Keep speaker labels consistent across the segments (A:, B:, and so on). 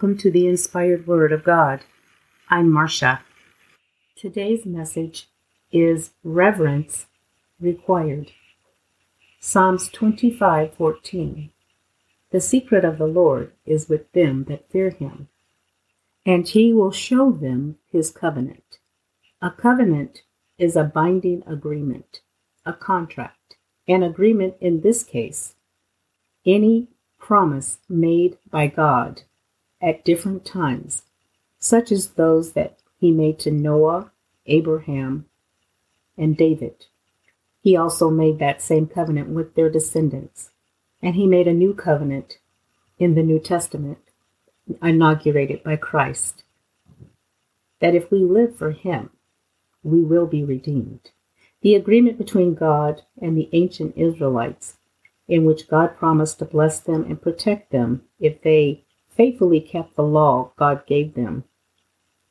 A: Welcome to the Inspired Word of God. I'm Marsha. Today's message is Reverence Required. Psalms 25:14. The secret of the Lord is with them that fear him, and he will show them his covenant. A covenant is a binding agreement, a contract. An agreement in this case, any promise made by God at different times, such as those that he made to Noah, Abraham, and David. He also made that same covenant with their descendants, and he made a new covenant in the New Testament, inaugurated by Christ, that if we live for him, we will be redeemed. The agreement between God and the ancient Israelites, in which God promised to bless them and protect them if they faithfully kept the law God gave them,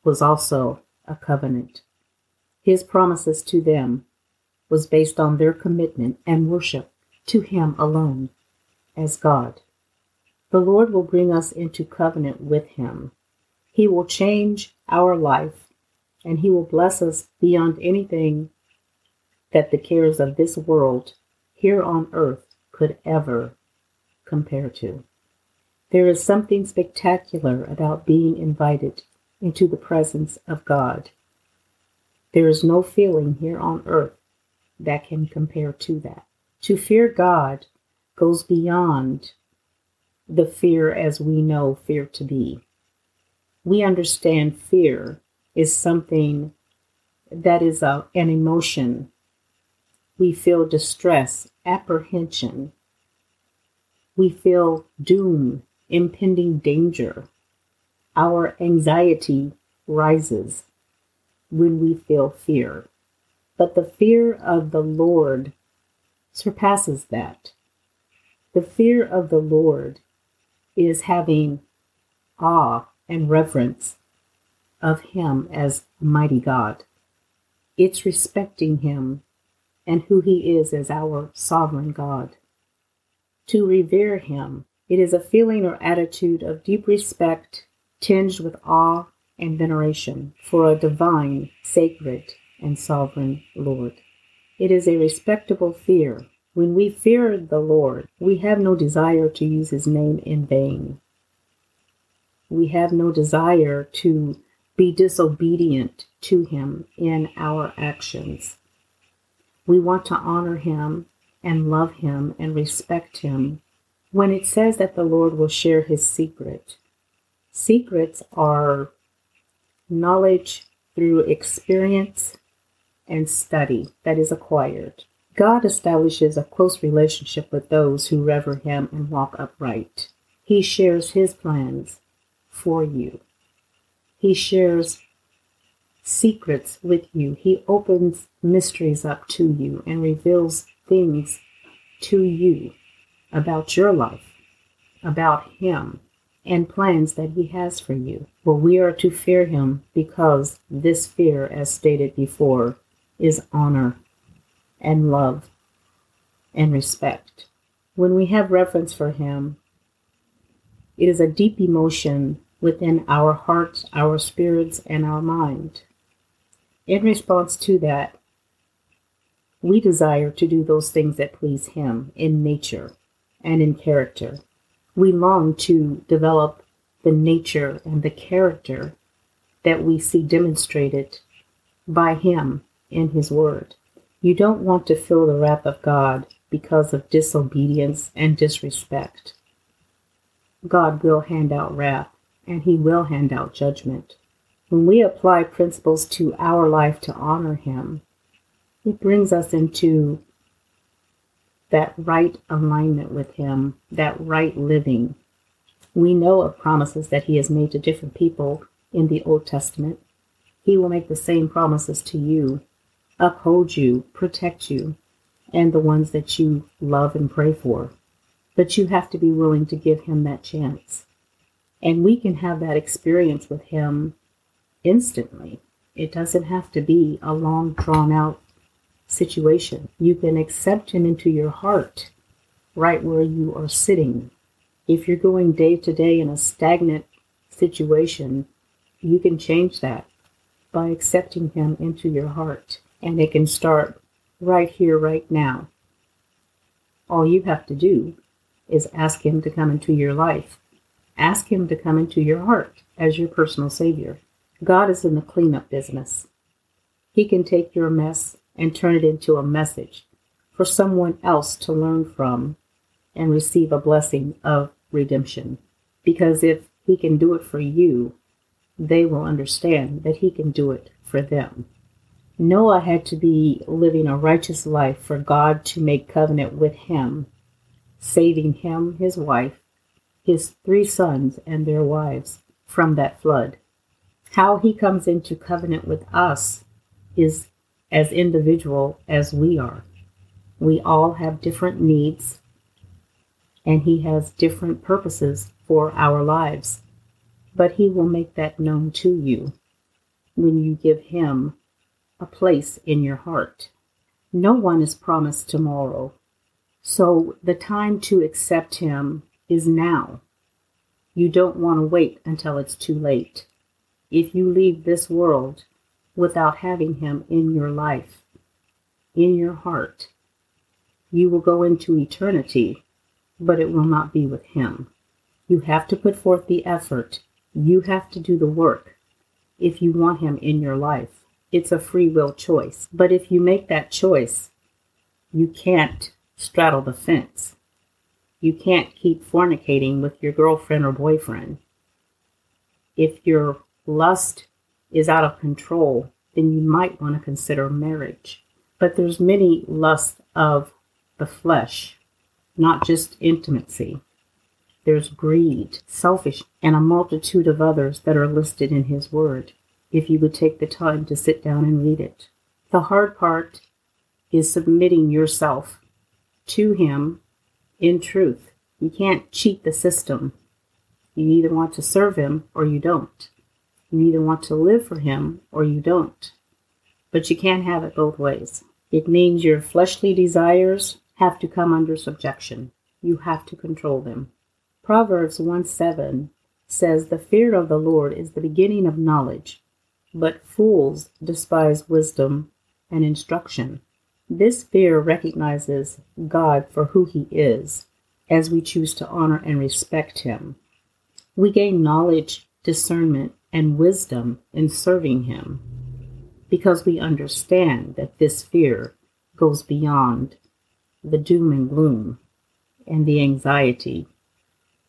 A: was also a covenant. His promises to them was based on their commitment and worship to Him alone as God. The Lord will bring us into covenant with Him. He will change our life and He will bless us beyond anything that the cares of this world here on earth could ever compare to. There is something spectacular about being invited into the presence of God. There is no feeling here on earth that can compare to that. To fear God goes beyond the fear as we know fear to be. We understand fear is something that is a, an emotion. We feel distress, apprehension. We feel doom impending danger. Our anxiety rises when we feel fear. But the fear of the Lord surpasses that. The fear of the Lord is having awe and reverence of Him as mighty God. It's respecting Him and who He is as our sovereign God. To revere Him it is a feeling or attitude of deep respect tinged with awe and veneration for a divine, sacred, and sovereign Lord. It is a respectable fear. When we fear the Lord, we have no desire to use his name in vain. We have no desire to be disobedient to him in our actions. We want to honor him and love him and respect him when it says that the Lord will share his secret, secrets are knowledge through experience and study that is acquired. God establishes a close relationship with those who revere him and walk upright. He shares his plans for you. He shares secrets with you. He opens mysteries up to you and reveals things to you about your life, about Him, and plans that He has for you. Well, we are to fear Him because this fear, as stated before, is honor and love and respect. When we have reverence for Him, it is a deep emotion within our hearts, our spirits, and our mind. In response to that, we desire to do those things that please Him in nature and in character. We long to develop the nature and the character that we see demonstrated by Him in His Word. You don't want to feel the wrath of God because of disobedience and disrespect. God will hand out wrath and He will hand out judgment. When we apply principles to our life to honor Him, it brings us into that right alignment with Him, that right living. We know of promises that He has made to different people in the Old Testament. He will make the same promises to you, uphold you, protect you, and the ones that you love and pray for. But you have to be willing to give Him that chance. And we can have that experience with Him instantly. It doesn't have to be a long, drawn out situation. You can accept Him into your heart right where you are sitting. If you're going day to day in a stagnant situation, you can change that by accepting Him into your heart. And it can start right here, right now. All you have to do is ask Him to come into your life. Ask Him to come into your heart as your personal Savior. God is in the cleanup business. He can take your mess and turn it into a message for someone else to learn from and receive a blessing of redemption. Because if He can do it for you, they will understand that He can do it for them. Noah had to be living a righteous life for God to make covenant with him, saving him, his wife, his three sons, and their wives from that flood. How he comes into covenant with us is as individual as we are. We all have different needs, and he has different purposes for our lives. But he will make that known to you when you give him a place in your heart. No one is promised tomorrow, so the time to accept Him is now. You don't want to wait until it's too late. If you leave this world without having Him in your life, in your heart, you will go into eternity, but it will not be with Him. You have to put forth the effort. You have to do the work if you want Him in your life. It's a free will choice. But if you make that choice, you can't straddle the fence. You can't keep fornicating with your girlfriend or boyfriend. If your lust is out of control, then you might want to consider marriage. But there's many lusts of the flesh, not just intimacy. There's greed, selfish, and a multitude of others that are listed in his word if you would take the time to sit down and read it. The hard part is submitting yourself to Him in truth. You can't cheat the system. You either want to serve Him or you don't. You either want to live for Him or you don't. But you can't have it both ways. It means your fleshly desires have to come under subjection. You have to control them. Proverbs 1 7 says, The fear of the Lord is the beginning of knowledge, but fools despise wisdom and instruction. This fear recognizes God for who He is as we choose to honor and respect Him. We gain knowledge, discernment, and wisdom in serving Him because we understand that this fear goes beyond the doom and gloom and the anxiety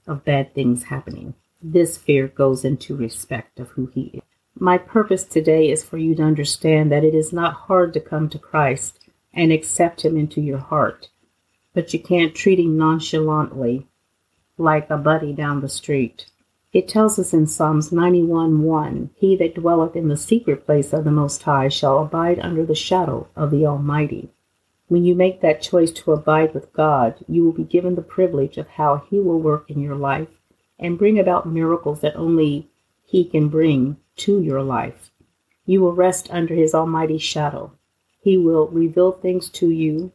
A: of bad things happening. This fear goes into respect of who He is. My purpose today is for you to understand that it is not hard to come to Christ and accept Him into your heart, but you can't treat Him nonchalantly like a buddy down the street. It tells us in Psalms 91 1 He that dwelleth in the secret place of the Most High shall abide under the shadow of the Almighty. When you make that choice to abide with God, you will be given the privilege of how He will work in your life and bring about miracles that only He can bring to your life. You will rest under His almighty shadow. He will reveal things to you,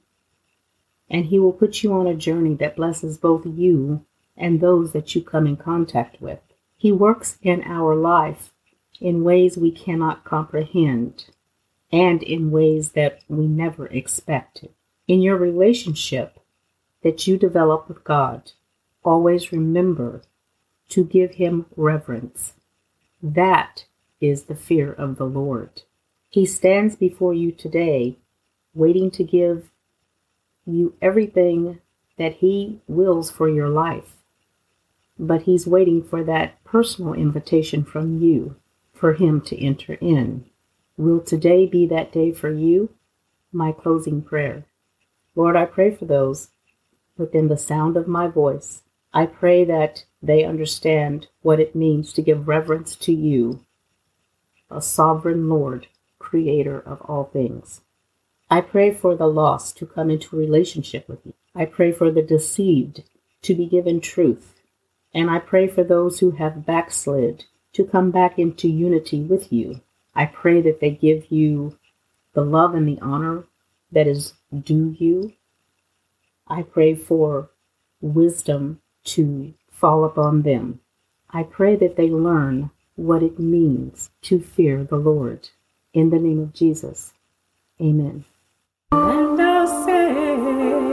A: and He will put you on a journey that blesses both you and those that you come in contact with. He works in our life in ways we cannot comprehend and in ways that we never expected. In your relationship that you develop with God, always remember to give Him reverence. That is the fear of the Lord. He stands before you today, waiting to give you everything that He wills for your life. But He's waiting for that personal invitation from you for Him to enter in. Will today be that day for you? My closing prayer. Lord, I pray for those within the sound of my voice. I pray that they understand what it means to give reverence to you a sovereign Lord, creator of all things. I pray for the lost to come into relationship with you. I pray for the deceived to be given truth. And I pray for those who have backslid to come back into unity with you. I pray that they give you the love and the honor that is due you. I pray for wisdom to fall upon them. I pray that they learn what it means to fear the Lord. In the name of Jesus, amen.
B: And I'll say,